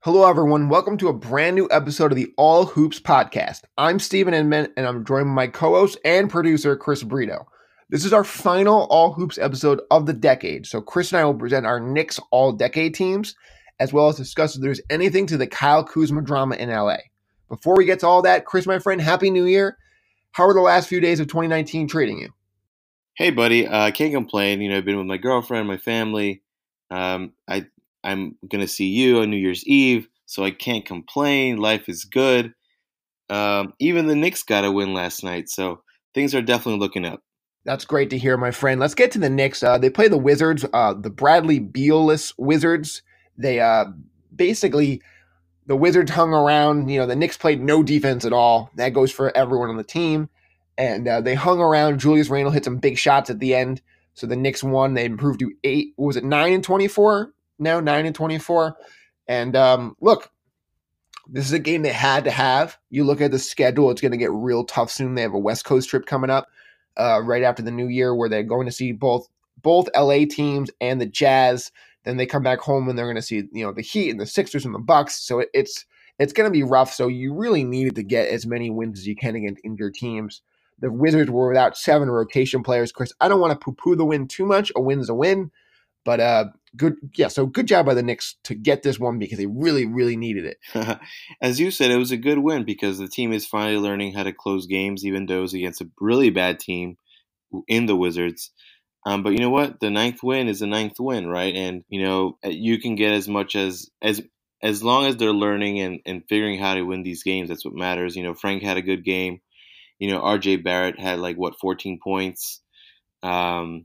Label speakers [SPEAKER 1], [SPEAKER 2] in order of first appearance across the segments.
[SPEAKER 1] Hello, everyone. Welcome to a brand new episode of the All Hoops podcast. I'm Stephen Inman, and I'm joined by my co host and producer, Chris Brito. This is our final All Hoops episode of the decade. So, Chris and I will present our Knicks All Decade teams, as well as discuss if there's anything to the Kyle Kuzma drama in LA. Before we get to all that, Chris, my friend, Happy New Year. How are the last few days of 2019 treating you?
[SPEAKER 2] Hey, buddy. I uh, can't complain. You know, I've been with my girlfriend, my family. Um, I I'm gonna see you on New Year's Eve, so I can't complain. Life is good. Um, even the Knicks got a win last night, so things are definitely looking up.
[SPEAKER 1] That's great to hear, my friend. Let's get to the Knicks. Uh, they play the Wizards, uh, the Bradley Beal-less Wizards. They uh, basically the Wizards hung around. You know, the Knicks played no defense at all. That goes for everyone on the team, and uh, they hung around. Julius Randle hit some big shots at the end, so the Knicks won. They improved to eight. was it nine and twenty four? now, nine and twenty-four. And um, look, this is a game they had to have. You look at the schedule; it's going to get real tough soon. They have a West Coast trip coming up uh, right after the New Year, where they're going to see both both LA teams and the Jazz. Then they come back home and they're going to see you know the Heat and the Sixers and the Bucks. So it, it's it's going to be rough. So you really needed to get as many wins as you can against injured teams. The Wizards were without seven rotation players. Chris, I don't want to poo-poo the win too much. A win's a win, but uh, good yeah so good job by the Knicks to get this one because they really really needed it.
[SPEAKER 2] As you said, it was a good win because the team is finally learning how to close games, even it's against a really bad team in the Wizards. Um, but you know what? The ninth win is the ninth win, right? And you know uh, you can get as much as as as long as they're learning and, and figuring how to win these games. That's what matters. You know, Frank had a good game. You know, R.J. Barrett had like what 14 points. Um,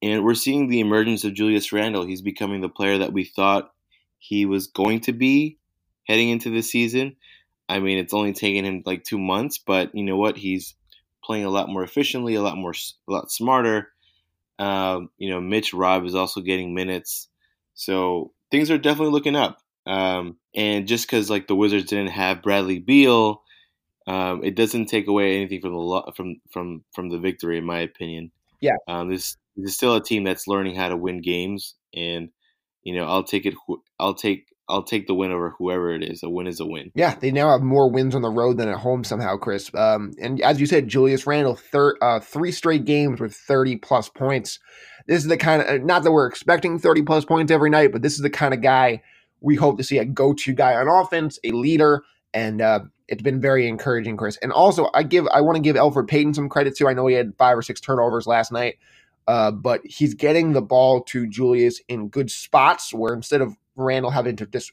[SPEAKER 2] and we're seeing the emergence of Julius Randle. He's becoming the player that we thought he was going to be heading into the season. I mean, it's only taken him like two months, but you know what? He's playing a lot more efficiently, a lot more, a lot smarter. Um, you know, Mitch Robb is also getting minutes, so things are definitely looking up. Um, and just because like the Wizards didn't have Bradley Beal, um, it doesn't take away anything from the from from from the victory, in my opinion.
[SPEAKER 1] Yeah.
[SPEAKER 2] Um, this this is still a team that's learning how to win games, and you know I'll take it. I'll take I'll take the win over whoever it is. A win is a win.
[SPEAKER 1] Yeah, they now have more wins on the road than at home somehow, Chris. Um, and as you said, Julius Randle, thir- uh, three straight games with 30 plus points. This is the kind of, uh, not that we're expecting 30 plus points every night, but this is the kind of guy we hope to see a go to guy on offense, a leader. And uh, it's been very encouraging, Chris. And also, I give, I want to give Elfrid Payton some credit too. I know he had five or six turnovers last night. Uh, but he's getting the ball to Julius in good spots where instead of Randle having to just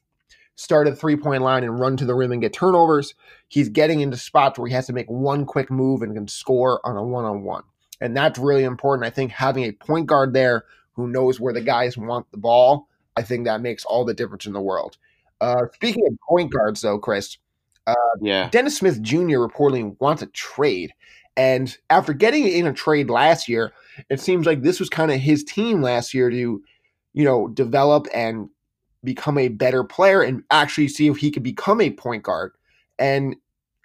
[SPEAKER 1] start at three point line and run to the rim and get turnovers, he's getting into spots where he has to make one quick move and can score on a one on one. And that's really important. I think having a point guard there who knows where the guys want the ball, I think that makes all the difference in the world. Uh, speaking of point guards, though, Chris, uh,
[SPEAKER 2] yeah,
[SPEAKER 1] Dennis Smith Jr. reportedly wants a trade. And after getting in a trade last year, it seems like this was kind of his team last year to, you know, develop and become a better player and actually see if he could become a point guard. And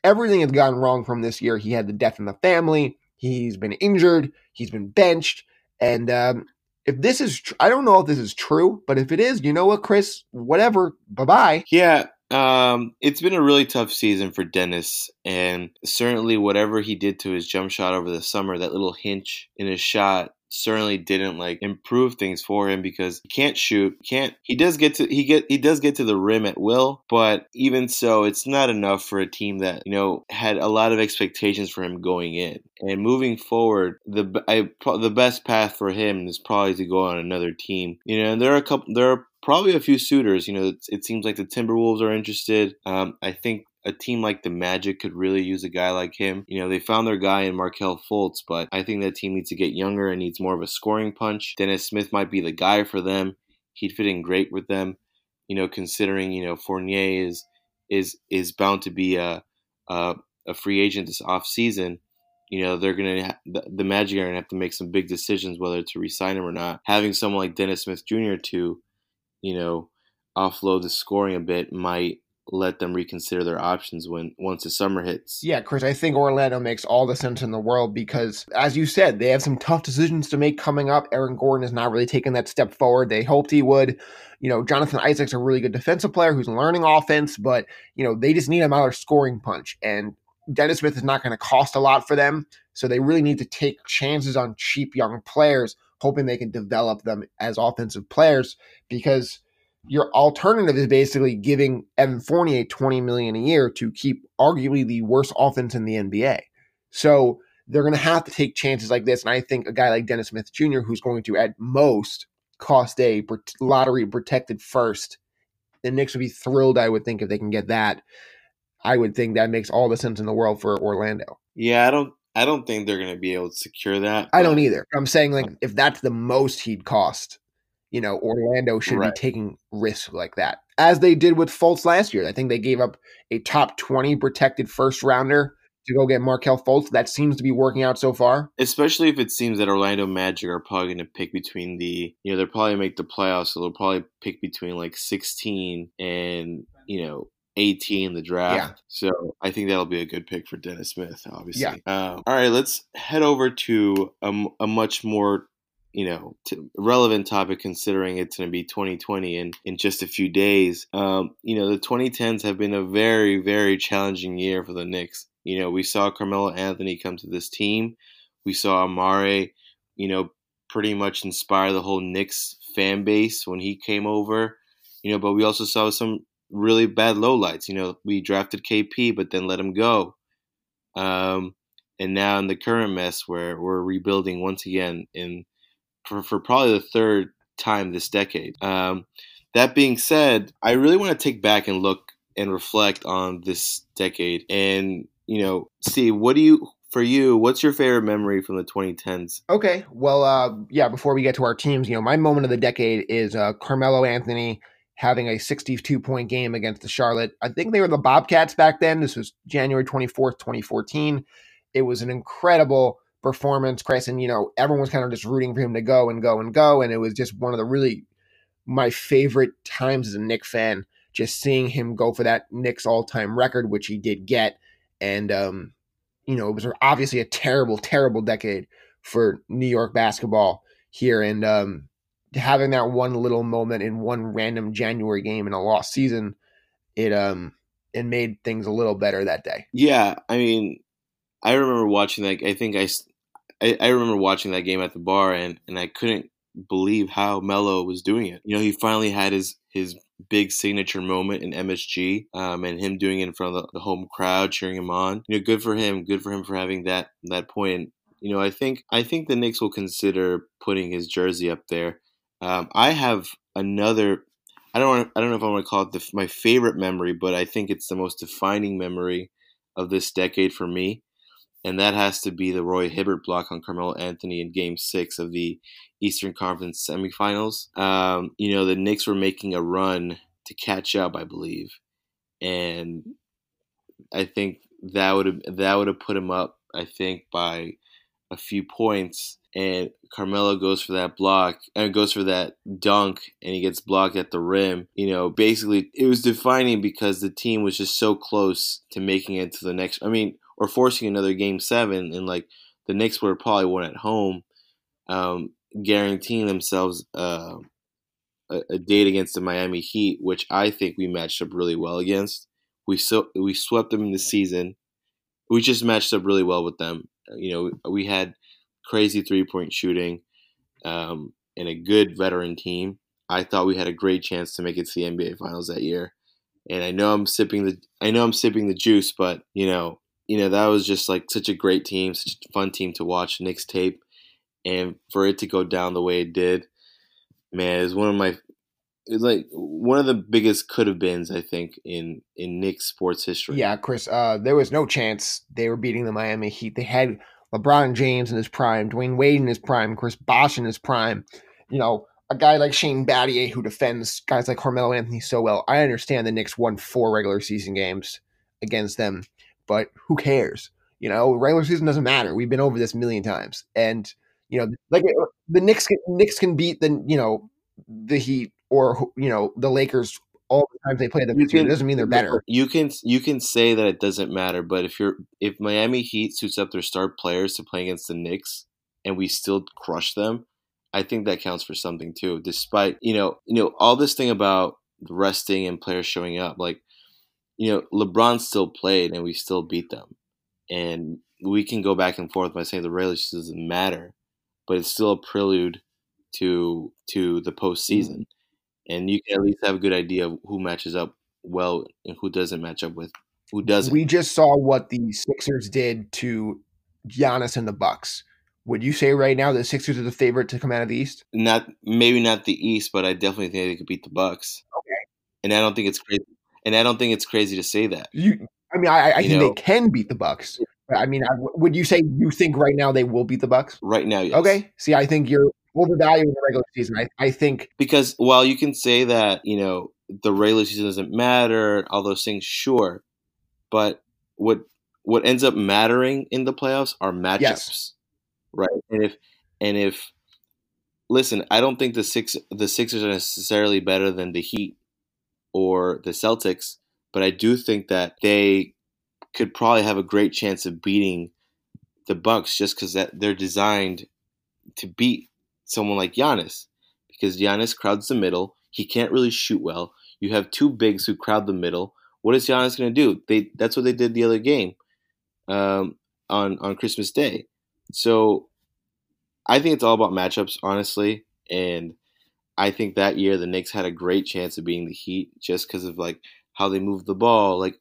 [SPEAKER 1] everything has gone wrong from this year. He had the death in the family. He's been injured. He's been benched. And um, if this is, tr- I don't know if this is true, but if it is, you know what, Chris? Whatever. Bye bye.
[SPEAKER 2] Yeah. Um, it's been a really tough season for Dennis, and certainly whatever he did to his jump shot over the summer, that little hinge in his shot certainly didn't like improve things for him because he can't shoot can't he does get to he get he does get to the rim at will but even so it's not enough for a team that you know had a lot of expectations for him going in and moving forward the I, the best path for him is probably to go on another team you know and there are a couple there are probably a few suitors. You know, it, it seems like the Timberwolves are interested. Um, I think a team like the Magic could really use a guy like him. You know, they found their guy in Markelle Fultz, but I think that team needs to get younger and needs more of a scoring punch. Dennis Smith might be the guy for them. He'd fit in great with them. You know, considering you know Fournier is is is bound to be a a, a free agent this off season. You know, they're gonna the, the Magic are gonna have to make some big decisions whether to resign him or not. Having someone like Dennis Smith Jr. to you know, offload the scoring a bit might let them reconsider their options when once the summer hits.
[SPEAKER 1] Yeah, Chris, I think Orlando makes all the sense in the world because, as you said, they have some tough decisions to make coming up. Aaron Gordon is not really taking that step forward. They hoped he would. You know, Jonathan Isaac's a really good defensive player who's learning offense, but, you know, they just need another scoring punch. And Dennis Smith is not going to cost a lot for them. So they really need to take chances on cheap young players, hoping they can develop them as offensive players because your alternative is basically giving Evan Fournier 20 million a year to keep arguably the worst offense in the NBA. So they're going to have to take chances like this. And I think a guy like Dennis Smith Jr., who's going to at most cost a lottery protected first, the Knicks would be thrilled, I would think, if they can get that. I would think that makes all the sense in the world for Orlando.
[SPEAKER 2] Yeah, I don't I don't think they're going to be able to secure that.
[SPEAKER 1] I don't either. I'm saying like hmm. if that's the most he'd cost, you know, Orlando should right. be taking risks like that, as they did with Fultz last year. I think they gave up a top 20 protected first rounder to go get Markelle Fultz. That seems to be working out so far.
[SPEAKER 2] Especially if it seems that Orlando Magic are probably going to pick between the, you know, they'll probably make the playoffs, so they'll probably pick between like 16 and, you know, 18 in the draft. Yeah. So I think that'll be a good pick for Dennis Smith, obviously. Yeah. Um, all right, let's head over to a, a much more you know, relevant topic considering it's going to be 2020 in, in just a few days. Um, you know, the 2010s have been a very, very challenging year for the Knicks. You know, we saw Carmelo Anthony come to this team. We saw Amar'e, you know, pretty much inspire the whole Knicks fan base when he came over. You know, but we also saw some really bad lowlights. You know, we drafted KP, but then let him go. Um, and now in the current mess where we're rebuilding once again in for, for probably the third time this decade. Um, that being said, I really want to take back and look and reflect on this decade and, you know, see what do you, for you, what's your favorite memory from the 2010s?
[SPEAKER 1] Okay. Well, uh, yeah, before we get to our teams, you know, my moment of the decade is uh, Carmelo Anthony having a 62 point game against the Charlotte. I think they were the Bobcats back then. This was January 24th, 2014. It was an incredible performance, Chris, and you know everyone was kind of just rooting for him to go and go and go, and it was just one of the really my favorite times as a Knick fan, just seeing him go for that Knicks all time record, which he did get, and um, you know it was obviously a terrible, terrible decade for New York basketball here, and um, having that one little moment in one random January game in a lost season, it um it made things a little better that day.
[SPEAKER 2] Yeah, I mean, I remember watching that. I think I I, I remember watching that game at the bar and, and I couldn't believe how Melo was doing it. You know, he finally had his his big signature moment in MSG, um, and him doing it in front of the, home crowd cheering him on. You know, good for him. Good for him for having that that point. You know, I think I think the Knicks will consider putting his jersey up there. Um, I have another. I don't. Want, I don't know if I want to call it the, my favorite memory, but I think it's the most defining memory of this decade for me and that has to be the Roy Hibbert block on Carmelo Anthony in Game Six of the Eastern Conference semifinals. Um, you know, the Knicks were making a run to catch up, I believe, and I think that would that would have put him up. I think by a few points, and Carmelo goes for that block and goes for that dunk, and he gets blocked at the rim. You know, basically, it was defining because the team was just so close to making it to the next. I mean or forcing another game seven, and like the Knicks were probably won at home, um, guaranteeing themselves uh, a, a, date against the Miami Heat, which I think we matched up really well against. We so we swept them in the season. We just matched up really well with them. You know, we had crazy three point shooting um, and a good veteran team. I thought we had a great chance to make it to the NBA Finals that year. And I know I'm sipping the I know I'm sipping the juice, but you know you know, that was just like such a great team, such a fun team to watch Knicks tape. And for it to go down the way it did, man, is one of my it's like one of the biggest could have beens I think in in Knicks sports history.
[SPEAKER 1] Yeah, Chris. Uh, there was no chance they were beating the Miami Heat. They had LeBron James in his prime, Dwyane Wade in his prime, Chris Bosh in his prime. You know, a guy like Shane Battier who defends guys like Carmelo Anthony so well. I understand the Knicks won four regular season games against them but who cares? You know, regular season doesn't matter. We've been over this a million times, and you know, like uh, the Knicks, can, Knicks can beat the you know the Heat or you know the Lakers all the times they play them. It doesn't mean they're better.
[SPEAKER 2] You can you can say that it doesn't matter, but if you're if Miami Heat suits up their star players to play against the Knicks and we still crush them, I think that counts for something too. Despite you know you know all this thing about resting and players showing up, like you know LeBron still played and we still beat them, and we can go back and forth by saying the regular season doesn't matter, but it's still a prelude to to the postseason. Mm-hmm and you can at least have a good idea of who matches up well and who doesn't match up with who doesn't.
[SPEAKER 1] We just saw what the Sixers did to Giannis and the Bucks. Would you say right now that the Sixers are the favorite to come out of the East?
[SPEAKER 2] Not maybe not the East, but I definitely think they could beat the Bucks.
[SPEAKER 1] Okay.
[SPEAKER 2] And I don't think it's crazy. And I don't think it's crazy to say that.
[SPEAKER 1] You, I mean, I, I think know, they can beat the Bucks. I mean, I, would you say you think right now they will beat the Bucks?
[SPEAKER 2] Right now, yes.
[SPEAKER 1] Okay. See, I think you're overvaluing the regular season. I, I think
[SPEAKER 2] because while you can say that you know the regular season doesn't matter, all those things, sure, but what what ends up mattering in the playoffs are matchups, yes. right? And if and if listen, I don't think the six the Sixers are necessarily better than the Heat or the Celtics, but I do think that they could probably have a great chance of beating the Bucks just because that they're designed to beat someone like Giannis because Giannis crowds the middle. He can't really shoot well. You have two bigs who crowd the middle. What is Giannis going to do? They that's what they did the other game um, on on Christmas Day. So I think it's all about matchups, honestly, and I think that year the Knicks had a great chance of being the Heat just because of like how they moved the ball. Like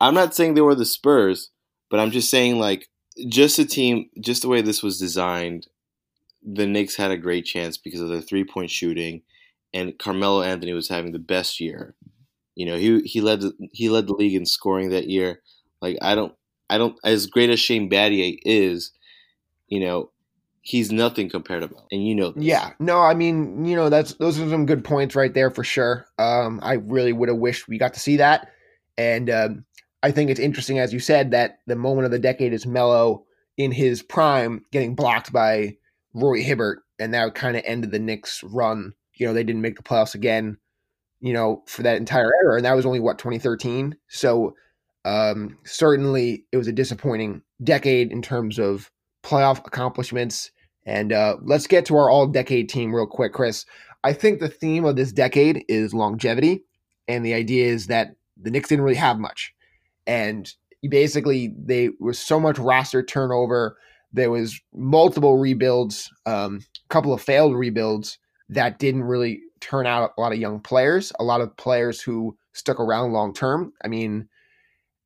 [SPEAKER 2] I'm not saying they were the Spurs, but I'm just saying like just a team, just the way this was designed the Knicks had a great chance because of their three point shooting, and Carmelo Anthony was having the best year. You know, he he led the, he led the league in scoring that year. Like I don't I don't as great as Shane Battier is, you know, he's nothing compared to and you know.
[SPEAKER 1] This. Yeah, no, I mean, you know, that's those are some good points right there for sure. Um, I really would have wished we got to see that, and um, I think it's interesting, as you said, that the moment of the decade is Melo in his prime getting blocked by Roy Hibbert, and that kind of ended the Knicks' run. You know, they didn't make the playoffs again, you know, for that entire era, and that was only what 2013. So um, certainly, it was a disappointing decade in terms of playoff accomplishments. And uh, let's get to our all-decade team real quick, Chris. I think the theme of this decade is longevity, and the idea is that the Knicks didn't really have much, and basically they was so much roster turnover there was multiple rebuilds, a um, couple of failed rebuilds that didn't really turn out a lot of young players, a lot of players who stuck around long term. I mean,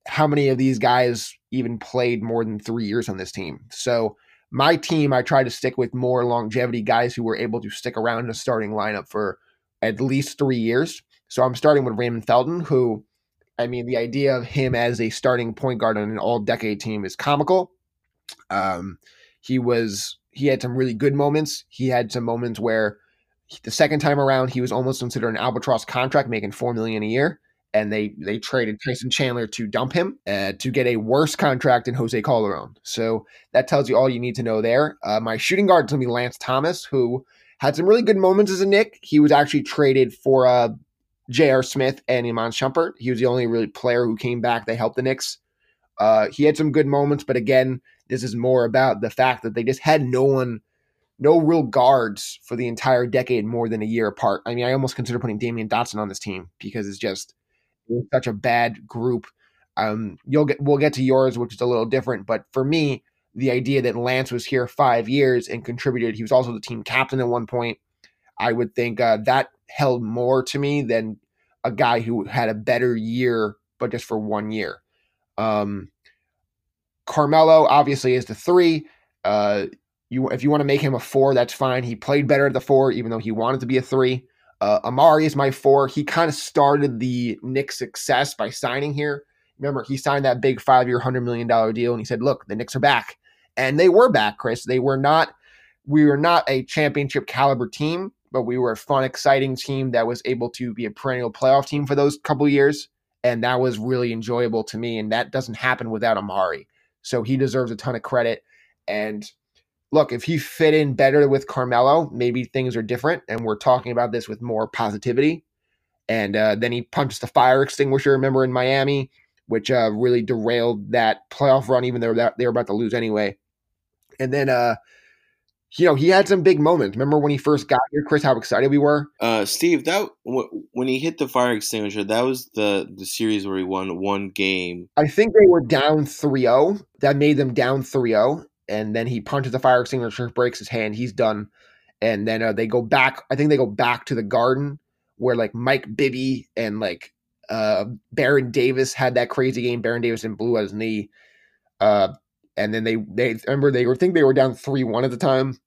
[SPEAKER 1] how many of these guys even played more than three years on this team? So my team, I try to stick with more longevity guys who were able to stick around in a starting lineup for at least three years. So I'm starting with Raymond Felton, who, I mean, the idea of him as a starting point guard on an all decade team is comical. Um, he was he had some really good moments. He had some moments where the second time around he was almost considered an albatross contract, making four million a year, and they they traded Tyson Chandler to dump him uh, to get a worse contract in Jose Calderon. So that tells you all you need to know there. Uh, my shooting guard is going to be Lance Thomas, who had some really good moments as a Knick. He was actually traded for uh, J.R. Smith and Iman Shumpert. He was the only really player who came back. They helped the Knicks. Uh, he had some good moments, but again, this is more about the fact that they just had no one, no real guards for the entire decade more than a year apart. I mean, I almost consider putting Damyean Dotson on this team because it's just such a bad group. Um, you'll get we'll get to yours, which is a little different, but for me, the idea that Lance was here five years and contributed, he was also the team captain at one point. I would think uh, that held more to me than a guy who had a better year, but just for one year. Um, Carmelo obviously is the three. Uh, you if you want to make him a four, that's fine. He played better at the four, even though he wanted to be a three. Uh, Amar'e is my four. He kind of started the Knicks' success by signing here. Remember, he signed that big five-year, hundred million dollar deal, and he said, "Look, the Knicks are back," and they were back. Chris, they were not. We were not a championship caliber team, but we were a fun, exciting team that was able to be a perennial playoff team for those couple years, and that was really enjoyable to me. And that doesn't happen without Amar'e. So he deserves a ton of credit. And look, if he fit in better with Carmelo, maybe things are different. And we're talking about this with more positivity. and uh, then he punches the fire extinguisher. Remember in Miami, which uh, really derailed that playoff run, even though they were about to lose anyway. And then, uh, you know, he had some big moments. Remember when he first got here, Chris? How excited we were.
[SPEAKER 2] Uh, Steve, that when he hit the fire extinguisher, that was the the series where he won one game.
[SPEAKER 1] I think they were down 3-0. That made them down 3-0. And then he punches the fire extinguisher, breaks his hand. He's done. And then uh, they go back. I think they go back to the Garden where like Mike Bibby and like uh Baron Davis had that crazy game. Baron Davis and blew out his knee. Uh and then they they remember they were think they were down three one at the time.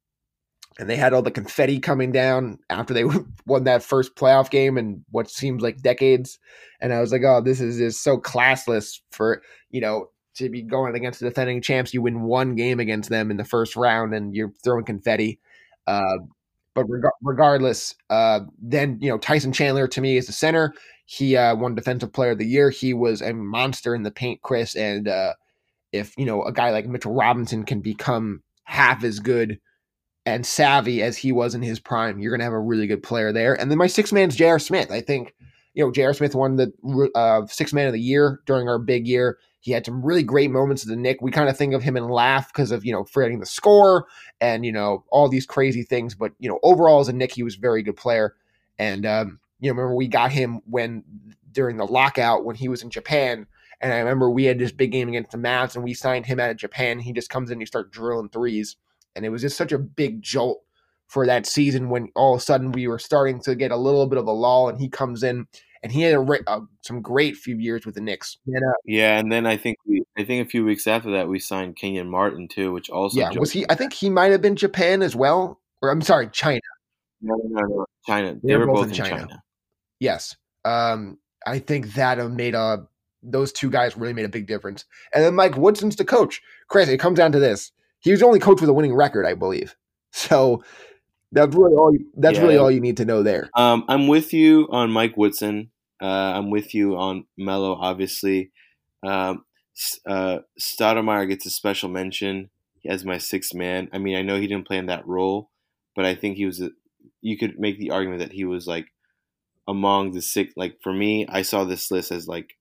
[SPEAKER 1] And they had all the confetti coming down after they won that first playoff game in what seems like decades. And I was like, oh, this is just so classless for, you know, to be going against the defending champs. You win one game against them in the first round and you're throwing confetti. Uh, but reg- regardless, uh, then you know Tyson Chandler to me is the center. He uh, won Defensive Player of the Year. He was a monster in the paint, Chris. And uh, if you know a guy like Mitchell Robinson can become half as good and savvy as he was in his prime, you're going to have a really good player there. And then my six man's J.R. Smith. I think you know J.R. Smith won the uh, six man of the year during our big year. He had some really great moments of the Knick. We kind of think of him and laugh because of, you know, forgetting the score and, you know, all these crazy things. But, you know, overall as a Knick, he was a very good player. And, um, you know, remember we got him when during the lockout when he was in Japan. And I remember we had this big game against the Mavs and we signed him out of Japan. He just comes in and he starts drilling threes. And it was just such a big jolt for that season when all of a sudden we were starting to get a little bit of a lull and he comes in and he had a, uh, some great few years with the Knicks.
[SPEAKER 2] And, uh, yeah, and then I think we, I think a few weeks after that we signed Kenyon Martin too, which also
[SPEAKER 1] yeah was he? I think he might have been Japan as well, or I'm sorry, China.
[SPEAKER 2] No, no, no, China. They, they were, both, both in China. China.
[SPEAKER 1] Yes, um, I think that made a those two guys really made a big difference. And then Mike Woodson's the coach. Chris, it comes down to this: he was the only coach with a winning record, I believe. So that's really all. You, that's yeah. really all you need to know there.
[SPEAKER 2] Um, I'm with you on Mike Woodson. Uh, I'm with you on Melo. Obviously, um, uh, Stoudemire gets a special mention as my sixth man. I mean, I know he didn't play in that role, but I think he was. A, you could make the argument that he was like among the six. Like for me, I saw this list as like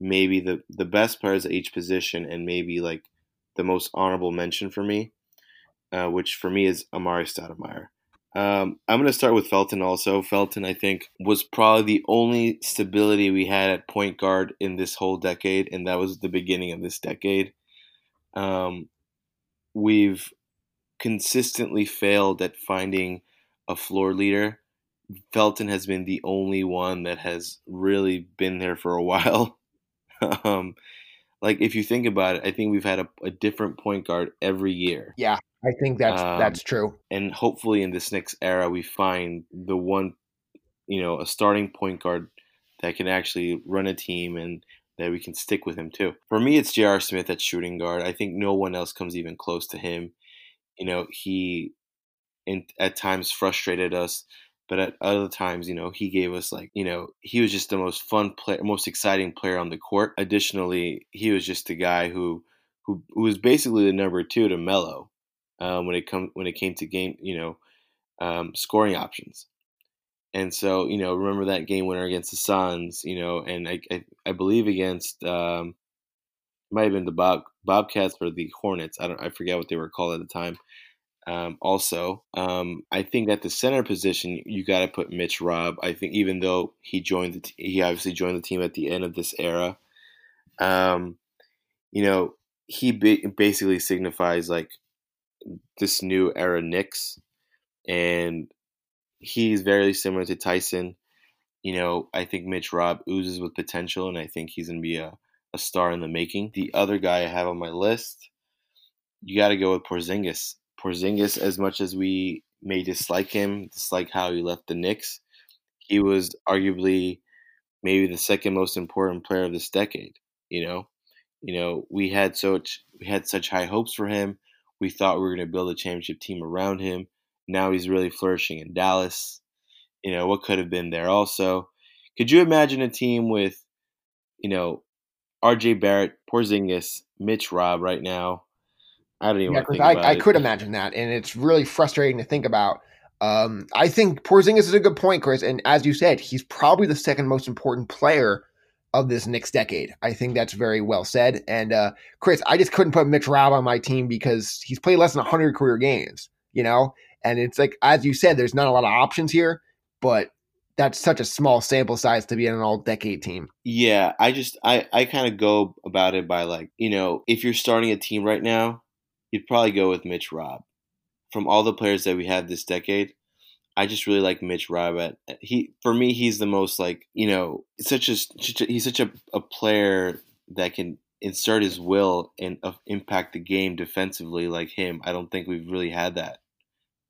[SPEAKER 2] maybe the the best players at each position, and maybe like the most honorable mention for me, uh, which for me is Amar'e Stoudemire. Um, I'm going to start with Felton also. Felton, I think, was probably the only stability we had at point guard in this whole decade, and that was the beginning of this decade. Um, we've consistently failed at finding a floor leader. Felton has been the only one that has really been there for a while. um, like if you think about it, I think we've had a, a different point guard every year.
[SPEAKER 1] Yeah. I think that's um, that's true.
[SPEAKER 2] And hopefully, in this next era, we find the one, you know, a starting point guard that can actually run a team and that we can stick with him too. For me, it's J.R. Smith at shooting guard. I think no one else comes even close to him. You know, he in, at times frustrated us, but at other times, you know, he gave us like, you know, he was just the most fun player, most exciting player on the court. Additionally, he was just a guy who who, who was basically the number two to Melo um, when it come when it came to game, you know, um, scoring options. And so, you know, remember that game winner against the Suns, you know, and I I, I believe against um, might have been the Bob Bobcats or the Hornets. I don't I forget what they were called at the time. Um, also, um, I think at the center position, you got to put Mitch Robb. I think even though he joined the t- he obviously joined the team at the end of this era, um, you know, he ba- basically signifies like this new era Knicks, and he's very similar to Tyson. You know, I think Mitch Robb oozes with potential, and I think he's going to be a, a star in the making. The other guy I have on my list, you got to go with Porzingis. Porzingis, as much as we may dislike him, dislike how he left the Knicks, he was arguably maybe the second most important player of this decade. You know, you know, we had such we had such high hopes for him. We thought we were going to build a championship team around him. Now he's really flourishing in Dallas. You know, what could have been there also. Could you imagine a team with, you know, RJ Barrett, Porzingis, Mitch Robb right now? I don't even yeah,
[SPEAKER 1] I, I could imagine that. And it's really frustrating to think about. Um, I think Porzingis is a good point, Chris. And as you said, he's probably the second most important player of this next decade. I think that's very well said. And uh, Chris, I just couldn't put Mitch Robb on my team because he's played less than 100 career games, you know? And it's like, as you said, there's not a lot of options here, but that's such a small sample size to be in an all decade team.
[SPEAKER 2] Yeah, I just, I, I kind of go about it by like, you know, if you're starting a team right now, you'd probably go with Mitch Robb. From all the players that we have this decade, I just really like Mitch Robb. He for me, he's the most like you know such a, he's such a, a player that can insert his will and uh, impact the game defensively like him. I don't think we've really had that.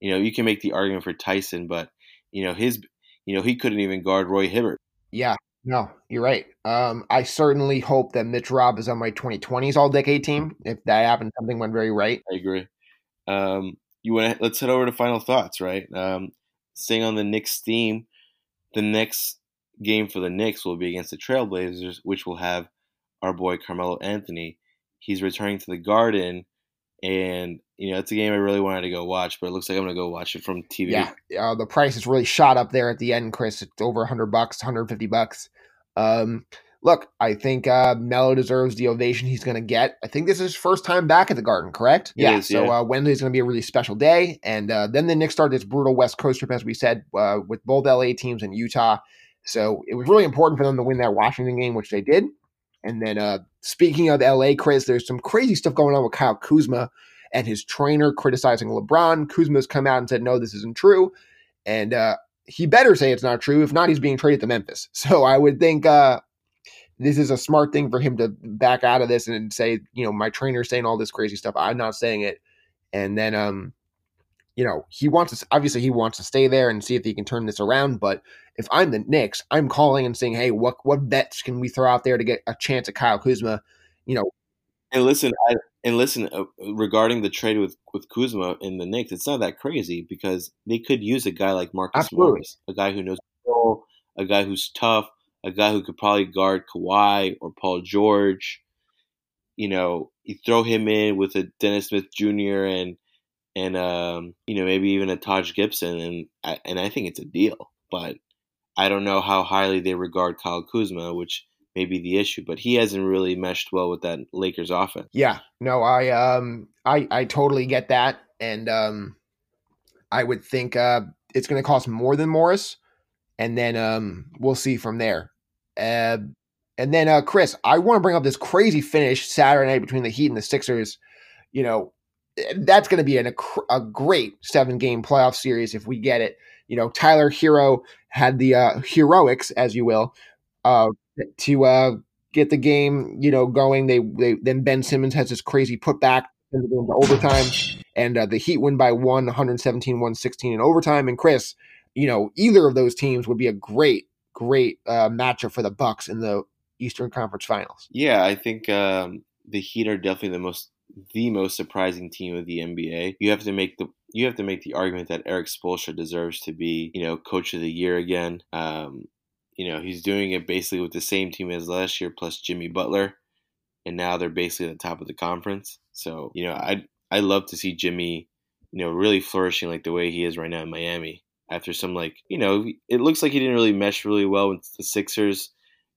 [SPEAKER 2] You know, you can make the argument for Tyson, but you know his you know he couldn't even guard Roy Hibbert.
[SPEAKER 1] Yeah, no, you're right. Um, I certainly hope that Mitch Robb is on my 2020s All Decade team. If that happened, something went very right.
[SPEAKER 2] I agree. Um, you want to let's head over to final thoughts, right? Um, staying on the Knicks theme, the next game for the Knicks will be against the Trailblazers, which will have our boy Carmelo Anthony. He's returning to the Garden, and you know it's a game I really wanted to go watch, but it looks like I'm gonna go watch it from TV.
[SPEAKER 1] Yeah, uh, the price is really shot up there at the end, Chris. It's over 100 bucks, 150 bucks. Um, look, I think uh, Melo deserves the ovation he's going to get. I think this is his first time back at the Garden, correct?
[SPEAKER 2] It
[SPEAKER 1] yeah.
[SPEAKER 2] is,
[SPEAKER 1] so
[SPEAKER 2] yeah.
[SPEAKER 1] Uh, Wednesday's going to be a really special day, and uh, then the Knicks start this brutal West Coast trip, as we said, uh, with both LA teams in Utah. So it was really important for them to win that Washington game, which they did. And then, uh, speaking of LA, Chris, there's some crazy stuff going on with Kyle Kuzma and his trainer criticizing LeBron. Kuzma's come out and said, no, this isn't true. And uh, he better say it's not true. If not, he's being traded to Memphis. So I would think uh, this is a smart thing for him to back out of this and say, you know, my trainer's saying all this crazy stuff. I'm not saying it. And then, um, you know, he wants to, obviously he wants to stay there and see if he can turn this around. But if I'm the Knicks, I'm calling and saying, hey, what, what bets can we throw out there to get a chance at Kyle Kuzma? You know,
[SPEAKER 2] And listen, I, and listen uh, regarding the trade with with Kuzma in the Knicks, it's not that crazy because they could use a guy like Marcus
[SPEAKER 1] Absolutely.
[SPEAKER 2] Morris, a guy who knows a guy who's tough, a guy who could probably guard Kawhi or Paul George. You know, you throw him in with a Dennis Smith Jr. and and um, you know maybe even a Taj Gibson, and I, and I think it's a deal. But I don't know how highly they regard Kyle Kuzma, which may be the issue. But he hasn't really meshed well with that Lakers offense.
[SPEAKER 1] Yeah, no, I um I I totally get that, and um I would think uh it's going to cost more than Morris, and then um we'll see from there. Uh, and then uh Chris, I want to bring up this crazy finish Saturday night between the Heat and the Sixers. You know, that's going to be an, a, great seven game playoff series if we get it. You know, Tyler Herro had the uh, heroics, as you will, uh, to uh, get the game, you know, going. They, they then Ben Simmons has this crazy putback in the game to overtime, and uh, the Heat win by one, 117, 116 in overtime. And Chris, you know, either of those teams would be a great, great uh, matchup for the Bucks in the Eastern Conference Finals.
[SPEAKER 2] Yeah, I think um, the Heat are definitely the most the most surprising team of the NBA. You have to make the you have to make the argument that Erik Spoelstra deserves to be, you know, coach of the year again. Um, you know, he's doing it basically with the same team as last year plus Jimmy Butler, and now they're basically at the top of the conference. So, you know, I I love to see Jimmy, you know, really flourishing like the way he is right now in Miami. After some like, you know, it looks like he didn't really mesh really well with the Sixers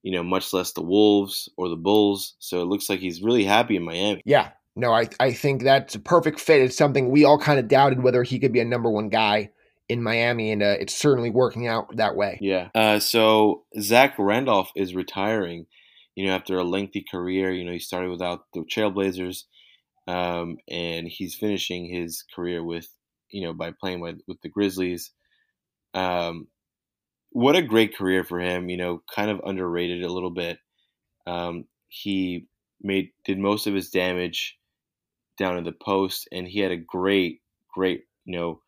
[SPEAKER 2] you know, much less the Wolves or the Bulls. So it looks like he's really happy in Miami.
[SPEAKER 1] Yeah. No, I, I think that's a perfect fit. It's something we all kind of doubted whether he could be a number one guy in Miami, and uh, it's certainly working out that way.
[SPEAKER 2] Yeah. Uh, so Zach Randolph is retiring, you know, after a lengthy career. You know, he started without the Trailblazers, um, and he's finishing his career with, you know, by playing with, with the Grizzlies. Um, what a great career for him. You know, kind of underrated a little bit. Um, he made did most of his damage down in the post, and he had a great, great, you know,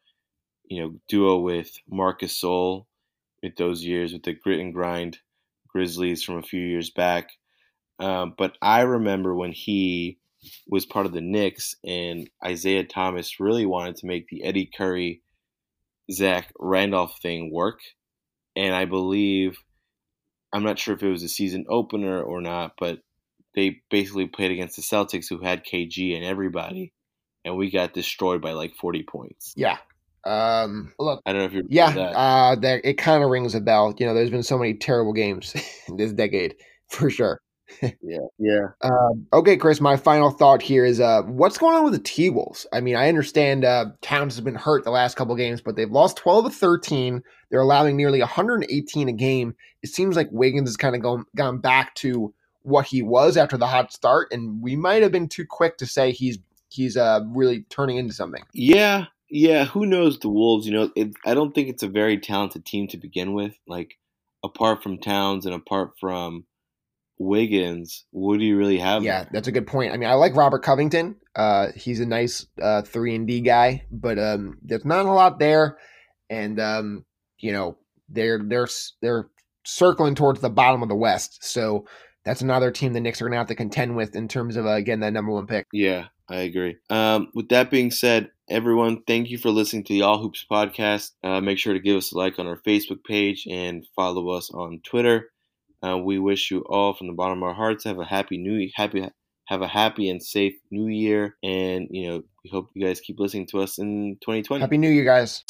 [SPEAKER 2] you know, duo with Marc Gasol with those years with the grit and grind Grizzlies from a few years back. Um, but I remember when he was part of the Knicks, and Isiah Thomas really wanted to make the Eddie Curry, Zach Randolph thing work and I believe I'm not sure if it was a season opener or not, but they basically played against the Celtics who had KG and everybody, and we got destroyed by like 40 points.
[SPEAKER 1] Yeah. Um, look,
[SPEAKER 2] I don't know if you're.
[SPEAKER 1] yeah,
[SPEAKER 2] that.
[SPEAKER 1] uh, that it kind of rings a bell. You know, there's been so many terrible games this decade, for sure.
[SPEAKER 2] yeah, yeah.
[SPEAKER 1] Um, okay, Chris, my final thought here is uh, what's going on with the T Wolves? I mean, I understand uh, Towns has been hurt the last couple games, but they've lost 12 of 13. They're allowing nearly 118 a game. It seems like Wiggins has kind of gone, gone back to what he was after the hot start, and we might have been too quick to say he's he's uh, really turning into something.
[SPEAKER 2] Yeah, yeah. Who knows the Wolves? You know, it, I don't think it's a very talented team to begin with. Like, apart from Towns and apart from Wiggins, what do you really have?
[SPEAKER 1] Yeah, that's a good point. I mean, I like Robert Covington. Uh, he's a nice uh, three and D guy, but um, there's not a lot there, and um, you know they're they're they're circling towards the bottom of the West. So that's another team the Knicks are going to have to contend with in terms of uh, again that number one pick.
[SPEAKER 2] Yeah, I agree. Um, with that being said, everyone, thank you for listening to the All Hoops podcast. Uh, make sure to give us a like on our Facebook page and follow us on Twitter. Uh, we wish you all from the bottom of our hearts have a happy new happy have a happy and safe new year. And you know we hope you guys keep listening to us in 2020
[SPEAKER 1] happy new year guys